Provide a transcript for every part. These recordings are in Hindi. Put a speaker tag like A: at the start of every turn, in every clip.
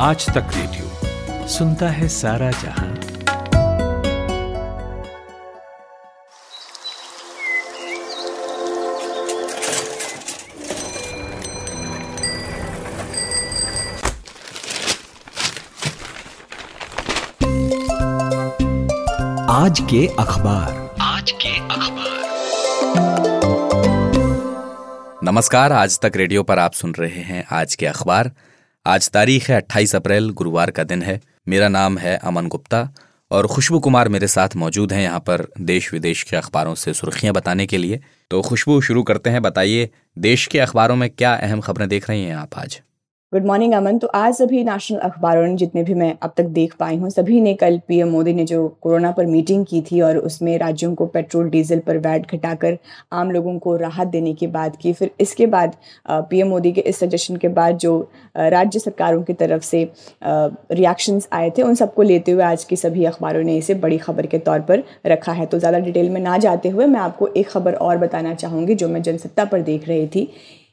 A: आज तक रेडियो सुनता है सारा जहाँ।
B: आज के अखबार।
A: आज के अखबार।
C: नमस्कार आज तक रेडियो पर आप सुन रहे हैं आज के अखबार। आज तारीख है 28 अप्रैल, गुरुवार का दिन है। मेरा नाम है अमन गुप्ता और खुशबू कुमार मेरे साथ मौजूद हैं यहाँ पर देश विदेश के अखबारों से सुर्खियाँ बताने के लिए। तो खुशबू शुरू करते हैं। बताइए, देश के अखबारों में क्या अहम खबरें देख रही हैं आप आज?
D: गुड मॉर्निंग अमन तो आज सभी नेशनल अखबारों ने, जितने भी मैं अब तक देख पाई हूँ, सभी ने कल पीएम मोदी ने जो कोरोना पर मीटिंग की थी और उसमें राज्यों को पेट्रोल, डीजल पर वैट घटाकर आम लोगों को राहत देने की बात की। फिर इसके बाद पीएम मोदी के इस सजेशन के बाद जो राज्य सरकारों की तरफ़ से रिएक्शंस आए थे, उन सबको लेते हुए आज की सभी अखबारों ने इसे बड़ी खबर के तौर पर रखा है। तो ज़्यादा डिटेल में ना जाते हुए मैं आपको एक खबर और बताना चाहूँगी, जो मैं जनसत्ता पर देख रही थी।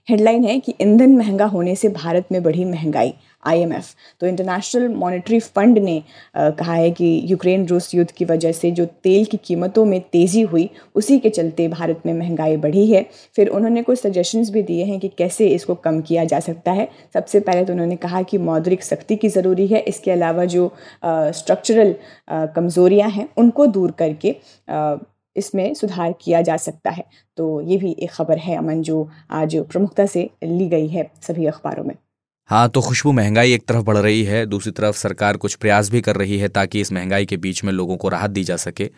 D: हेडलाइन है कि ईंधन महँगा होने से भारत में बढ़ी महँगाई आईएमएफ तो इंटरनेशनल मॉनेटरी फंड ने आ, कहा है कि यूक्रेन रूस युद्ध की वजह से जो तेल की कीमतों में तेज़ी हुई उसी के चलते भारत में महँगाई बढ़ी है। फिर उन्होंने कुछ सजेशंस भी दिए हैं कि कैसे इसको कम किया जा सकता है। सबसे पहले तो उन्होंने कहा कि मौद्रिक सख्ती की ज़रूरी है। इसके अलावा जो स्ट्रक्चरल कमज़ोरियाँ हैं उनको दूर करके आ, इसमें सुधार किया जा सकता है। तो ये भी एक खबर है अमन, जो आज प्रमुखता से ली गई है सभी अखबारों में।
C: हाँ तो खुशबू महँगाई एक तरफ़ बढ़ रही है, दूसरी तरफ़ सरकार कुछ प्रयास भी कर रही है ताकि इस महँगाई के बीच में लोगों को राहत दी जा सके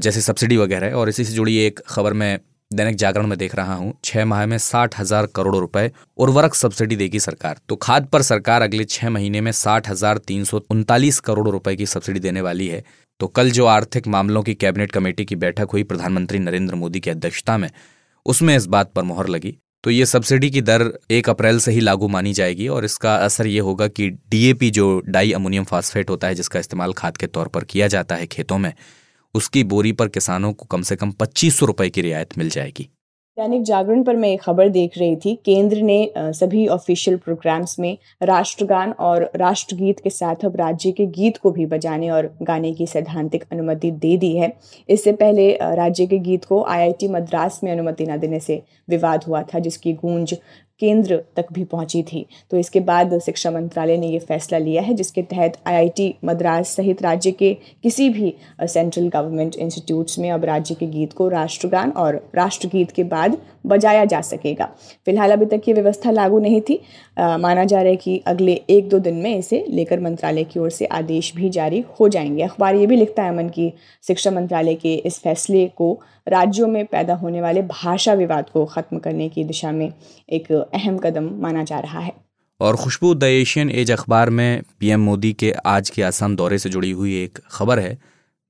C: जैसे सब्सिडी वगैरह और इसी से जुड़ी एक खबर मैं दैनिक जागरण में देख रहा हूँ, छह माह में साठ हज़ार करोड़ रुपए उर्वरक सब्सिडी देगी सरकार। तो खाद पर सरकार अगले छह महीने में साठ हज़ार तीन सौ उनतालीस करोड़ रुपए की सब्सिडी देने वाली है। तो कल जो आर्थिक मामलों की कैबिनेट कमेटी की बैठक हुई प्रधानमंत्री नरेंद्र मोदी की अध्यक्षता में, उसमें इस बात पर मोहर लगी। तो ये सब्सिडी की दर एक अप्रैल से ही लागू मानी जाएगी और इसका असर ये होगा कि डीएपी जो डाई अमोनियम फास्फेट होता है, जिसका इस्तेमाल खाद के तौर पर किया जाता है खेतों में उसकी बोरी पर किसानों को कम से कम पच्चीस सौ रुपए की रियायत मिल जाएगी।
D: दैनिक जागरण पर मैं एक खबर देख रही थी, केंद्र ने सभी ऑफिशियल प्रोग्राम्स में राष्ट्रगान और राष्ट्रगीत के साथ अब राज्य के गीत को भी बजाने और गाने की सैद्धांतिक अनुमति दे दी है। इससे पहले राज्य के गीत को आईआईटी मद्रास में अनुमति न देने से विवाद हुआ था, जिसकी गूंज केंद्र तक भी पहुँची थी। तो इसके बाद शिक्षा मंत्रालय ने ये फैसला लिया है जिसके तहत आईआईटी मद्रास सहित राज्य के किसी भी सेंट्रल गवर्नमेंट इंस्टीट्यूट्स में अब राज्य के गीत को राष्ट्रगान और राष्ट्रगीत के बाद बजाया जा सकेगा। फ़िलहाल अभी तक ये व्यवस्था लागू नहीं थी। आ, माना जा रहा है कि अगले एक दो दिन में इसे लेकर मंत्रालय की ओर से आदेश भी जारी हो जाएँगे। अखबार ये भी लिखता है अमन की शिक्षा मंत्रालय के इस फैसले को राज्यों में पैदा होने वाले भाषा विवाद को ख़त्म करने की दिशा में एक अहम कदम माना जा रहा है।
C: और खुशबू द एशियन एज अखबार में पीएम मोदी के आज के असम दौरे से जुड़ी हुई एक खबर है।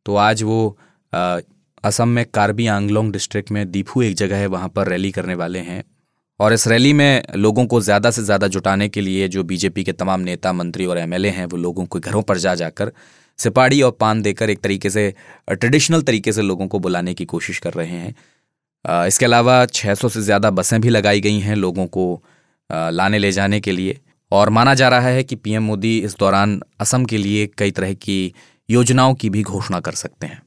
C: तो आज वो आ, असम में कार्बी आंगलोंग डिस्ट्रिक्ट में दीपू एक जगह है वहाँ पर रैली करने वाले हैं। और इस रैली में लोगों को ज़्यादा से ज़्यादा जुटाने के लिए जो बीजेपी के तमाम नेता मंत्री और एमएलए हैं वो लोगों के घरों पर जा जाकर सिपाड़ी और पान देकर एक तरीके से ट्रेडिशनल तरीके से लोगों को बुलाने की कोशिश कर रहे हैं। इसके अलावा 600 से ज़्यादा बसें भी लगाई गई हैं लोगों को लाने ले जाने के लिए। और माना जा रहा है कि पीएम मोदी इस दौरान असम के लिए कई तरह की योजनाओं की भी घोषणा कर सकते हैं।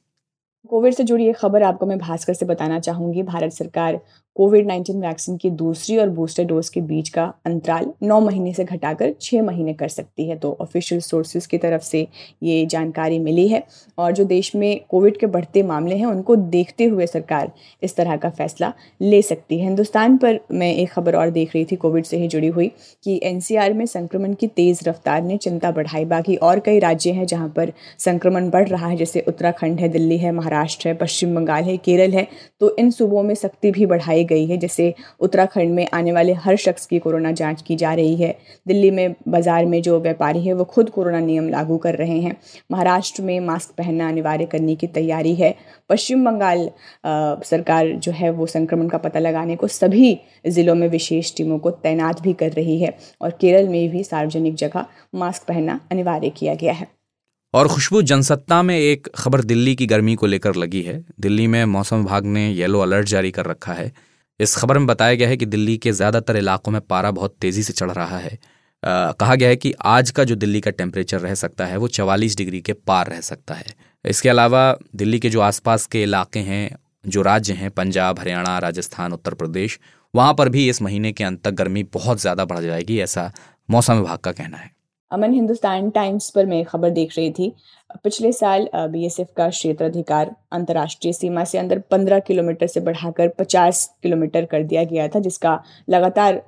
D: कोविड से जुड़ी एक खबर आपको मैं भास्कर से बताना चाहूँगी। भारत सरकार कोविड 19 वैक्सीन की दूसरी और बूस्टर डोज के बीच का अंतराल नौ महीने से घटाकर छः महीने कर सकती है। तो ऑफिशियल सोर्सेज की तरफ़ से ये जानकारी मिली है और जो देश में कोविड के बढ़ते मामले हैं, उनको देखते हुए सरकार इस तरह का फैसला ले सकती है। हिंदुस्तान पर मैं एक खबर और देख रही थी, कोविड से ही जुड़ी हुई, कि एनसीआर में संक्रमण की तेज़ रफ्तार ने चिंता बढ़ाई। बाकी और कई राज्य हैं जहाँ पर संक्रमण बढ़ रहा है, जैसे उत्तराखंड है, दिल्ली है, महाराष्ट्र है, पश्चिम बंगाल है, केरल है तो इन सूबों में सख्ती भी बढ़ाई बढ़ाई गई है, जैसे उत्तराखंड में आने वाले हर शख्स की कोरोना जाँच की जा रही है। दिल्ली में बाज़ार में जो व्यापारी है, वो खुद कोरोना नियम लागू कर रहे हैं। महाराष्ट्र में मास्क पहनना अनिवार्य करने की तैयारी है। पश्चिम बंगाल सरकार जो है, वो संक्रमण का पता लगाने को सभी ज़िलों में विशेष टीमों को तैनात भी कर रही है और केरल में भी सार्वजनिक जगह मास्क पहनना अनिवार्य किया गया है।
C: और खुशबू, जनसत्ता में एक खबर दिल्ली की गर्मी को लेकर लगी है। दिल्ली में मौसम विभाग ने येलो अलर्ट जारी कर रखा है। इस खबर में बताया गया है कि दिल्ली के ज़्यादातर इलाकों में पारा बहुत तेज़ी से चढ़ रहा है। आ, कहा गया है कि आज का जो दिल्ली का टेम्परेचर रह सकता है वो चवालीस डिग्री के पार रह सकता है। इसके अलावा दिल्ली के जो आसपास के इलाके हैं जो राज्य हैं पंजाब हरियाणा राजस्थान उत्तर प्रदेश वहाँ पर भी इस महीने के अंत तक गर्मी बहुत ज़्यादा बढ़ जाएगी ऐसा मौसम विभाग का कहना है।
D: अमन हिंदुस्तान टाइम्स पर मैं खबर देख रही थी, पिछले साल बीएसएफ का क्षेत्र अधिकार अंतर्राष्ट्रीय सीमा से अंदर 15 किलोमीटर से बढ़ाकर 50 किलोमीटर कर दिया गया था, जिसका लगातार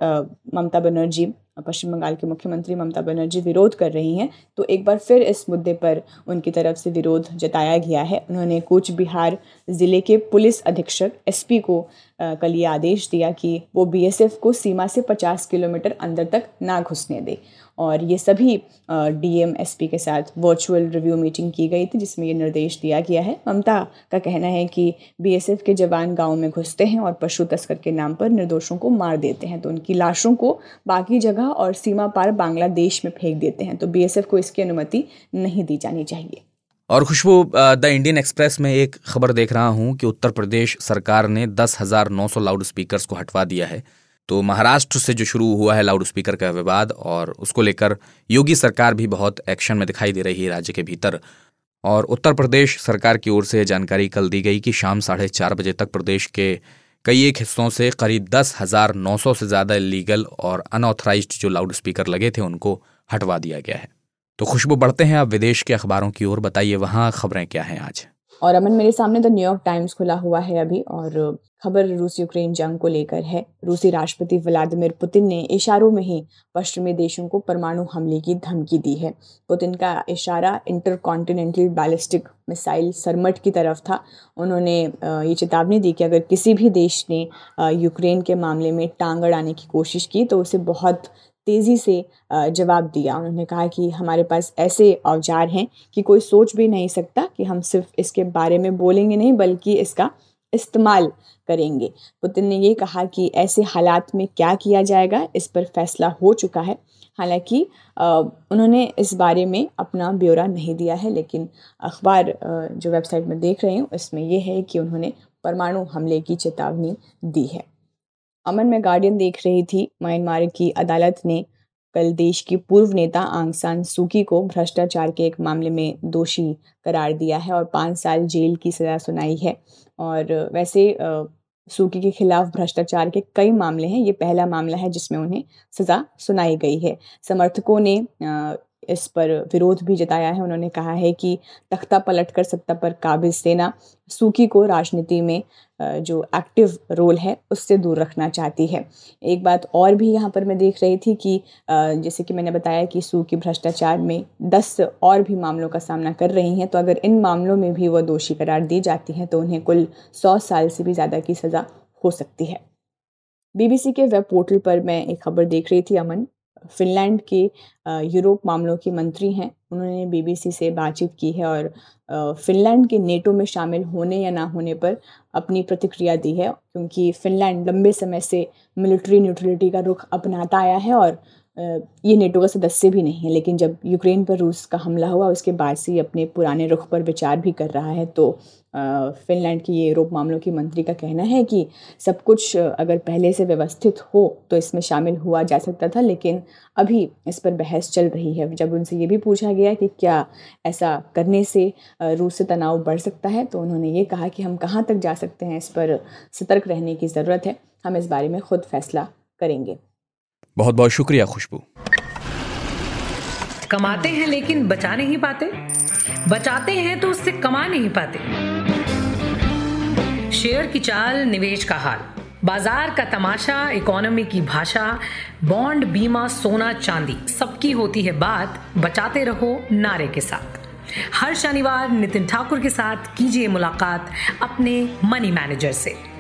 D: ममता बनर्जी, पश्चिम बंगाल के मुख्यमंत्री ममता बनर्जी विरोध कर रही हैं। तो एक बार फिर इस मुद्दे पर उनकी तरफ़ से विरोध जताया गया है। उन्होंने कूच बिहार ज़िले के पुलिस अधीक्षक एसपी को कल ये आदेश दिया कि वो बीएसएफ को सीमा से 50 किलोमीटर अंदर तक ना घुसने दे। और ये सभी डीएम एसपी के साथ वर्चुअल रिव्यू मीटिंग की गई थी, जिसमें ये निर्देश दिया गया है। ममता का कहना है कि बीएसएफ के जवान गाँव में घुसते हैं और पशु तस्कर के नाम पर निर्दोषों को मार देते हैं तो उनकी लाशों को बाकी जगह और सीमा पार बांग्लादेश में फेंक देते हैं तो बीएसएफ को इसकी अनुमति नहीं दी जानी चाहिए।
C: और खुशबू द इंडियन एक्सप्रेस में एक खबर देख रहा हूँ कि उत्तर प्रदेश सरकार ने दस हज़ार नौ सौ लाउड स्पीकर को हटवा दिया है। तो महाराष्ट्र से जो शुरू हुआ है लाउड स्पीकर का विवाद और उसको लेकर योगी सरकार भी बहुत एक्शन में दिखाई दे रही है राज्य के भीतर। और उत्तर प्रदेश सरकार की ओर से जानकारी कल दी गई कि शाम साढ़े चार बजे तक प्रदेश के कई एक हिस्सों से करीब दस हज़ार नौ सौ से ज़्यादा लीगल और अनऑथराइज जो लाउड स्पीकर लगे थे, उनको हटवा दिया गया है। तो खुशबू बढ़ते हैं, आप विदेश के अखबारों की ओर बताइए, वहाँ खबरें क्या हैं आज?
D: और अमन, मेरे सामने द न्यूयॉर्क टाइम्स खुला हुआ है अभी, और खबर रूस यूक्रेन जंग को लेकर है। रूसी राष्ट्रपति व्लादिमीर पुतिन ने इशारों में ही पश्चिमी देशों को परमाणु हमले की धमकी दी है। पुतिन का इशारा intercontinental ballistic missile Sarmat की तरफ़ था। उन्होंने ये चेतावनी दी कि अगर किसी भी देश ने यूक्रेन के मामले में टांग अड़ाने की कोशिश की तो उसे बहुत तेज़ी से जवाब दिया। उन्होंने कहा कि हमारे पास ऐसे औज़ार हैं कि कोई सोच भी नहीं सकता कि हम सिर्फ़ इसके बारे में बोलेंगे नहीं, बल्कि इसका इस्तेमाल करेंगे। पुतिन ने ये कहा कि ऐसे हालात में क्या किया जाएगा, इस पर फैसला हो चुका है। हालाँकि उन्होंने इस बारे में अपना ब्यौरा नहीं दिया है, लेकिन अखबार जो वेबसाइट में देख रही हूँ, इसमें यह है कि उन्होंने परमाणु हमले की चेतावनी दी है। अमन, में गार्डियन देख रही थी। म्यांमार की अदालत ने कल देश की पूर्व नेता आंग सान सूकी को भ्रष्टाचार के एक मामले में दोषी करार दिया है और पाँच साल जेल की सज़ा सुनाई है। और वैसे सूकी के खिलाफ भ्रष्टाचार के कई मामले हैं। ये पहला मामला है जिसमें उन्हें सज़ा सुनाई गई है। समर्थकों ने इस पर विरोध भी जताया है। उन्होंने कहा है कि तख्ता पलट कर सत्ता पर काबिज सेना सूकी को राजनीति में जो एक्टिव रोल है, उससे दूर रखना चाहती है। एक बात और भी यहाँ पर मैं देख रही थी कि जैसे कि मैंने बताया कि सूकी भ्रष्टाचार में दस और भी मामलों का सामना कर रही हैं तो अगर इन मामलों में भी वह दोषी करार दी जाती हैं तो उन्हें कुल सौ साल से भी ज़्यादा की सज़ा हो सकती है। बीबीसी के वेब पोर्टल पर मैं एक खबर देख रही थी, अमन। फिनलैंड के यूरोप मामलों की मंत्री हैं। उन्होंने बीबीसी से बातचीत की है और फिनलैंड के नेटो में शामिल होने या ना होने पर अपनी प्रतिक्रिया दी है, क्योंकि फिनलैंड लंबे समय से मिलिट्री न्यूट्रलिटी का रुख अपनाता आया है और ये नेटो का सदस्य भी नहीं है, लेकिन जब यूक्रेन पर रूस का हमला हुआ, उसके बाद से अपने पुराने रुख पर विचार भी कर रहा है तो फिनलैंड की ये यूरोप मामलों की मंत्री का कहना है कि सब कुछ अगर पहले से व्यवस्थित हो तो इसमें शामिल हुआ जा सकता था, लेकिन अभी इस पर बहस चल रही है। जब उनसे ये भी पूछा गया कि क्या ऐसा करने से रूस से तनाव बढ़ सकता है तो उन्होंने ये कहा कि हम कहाँ तक जा सकते हैं, इस पर सतर्क रहने की ज़रूरत है, हम इस बारे में खुद फैसला करेंगे।
C: बहुत बहुत शुक्रिया, खुशबू।
E: कमाते हैं लेकिन बचा नहीं पाते। बचाते हैं तो उससे कमा नहीं पाते। शेयर की चाल, निवेश का हाल। बाज़ार का तमाशा, इकोनॉमी की भाषा, बॉन्ड, बीमा, सोना, चांदी, सबकी होती है बात। बचाते रहो नारे के साथ। हर शनिवार नितिन ठाकुर के साथ कीजिए मुलाकात अपने मनी मैनेजर से।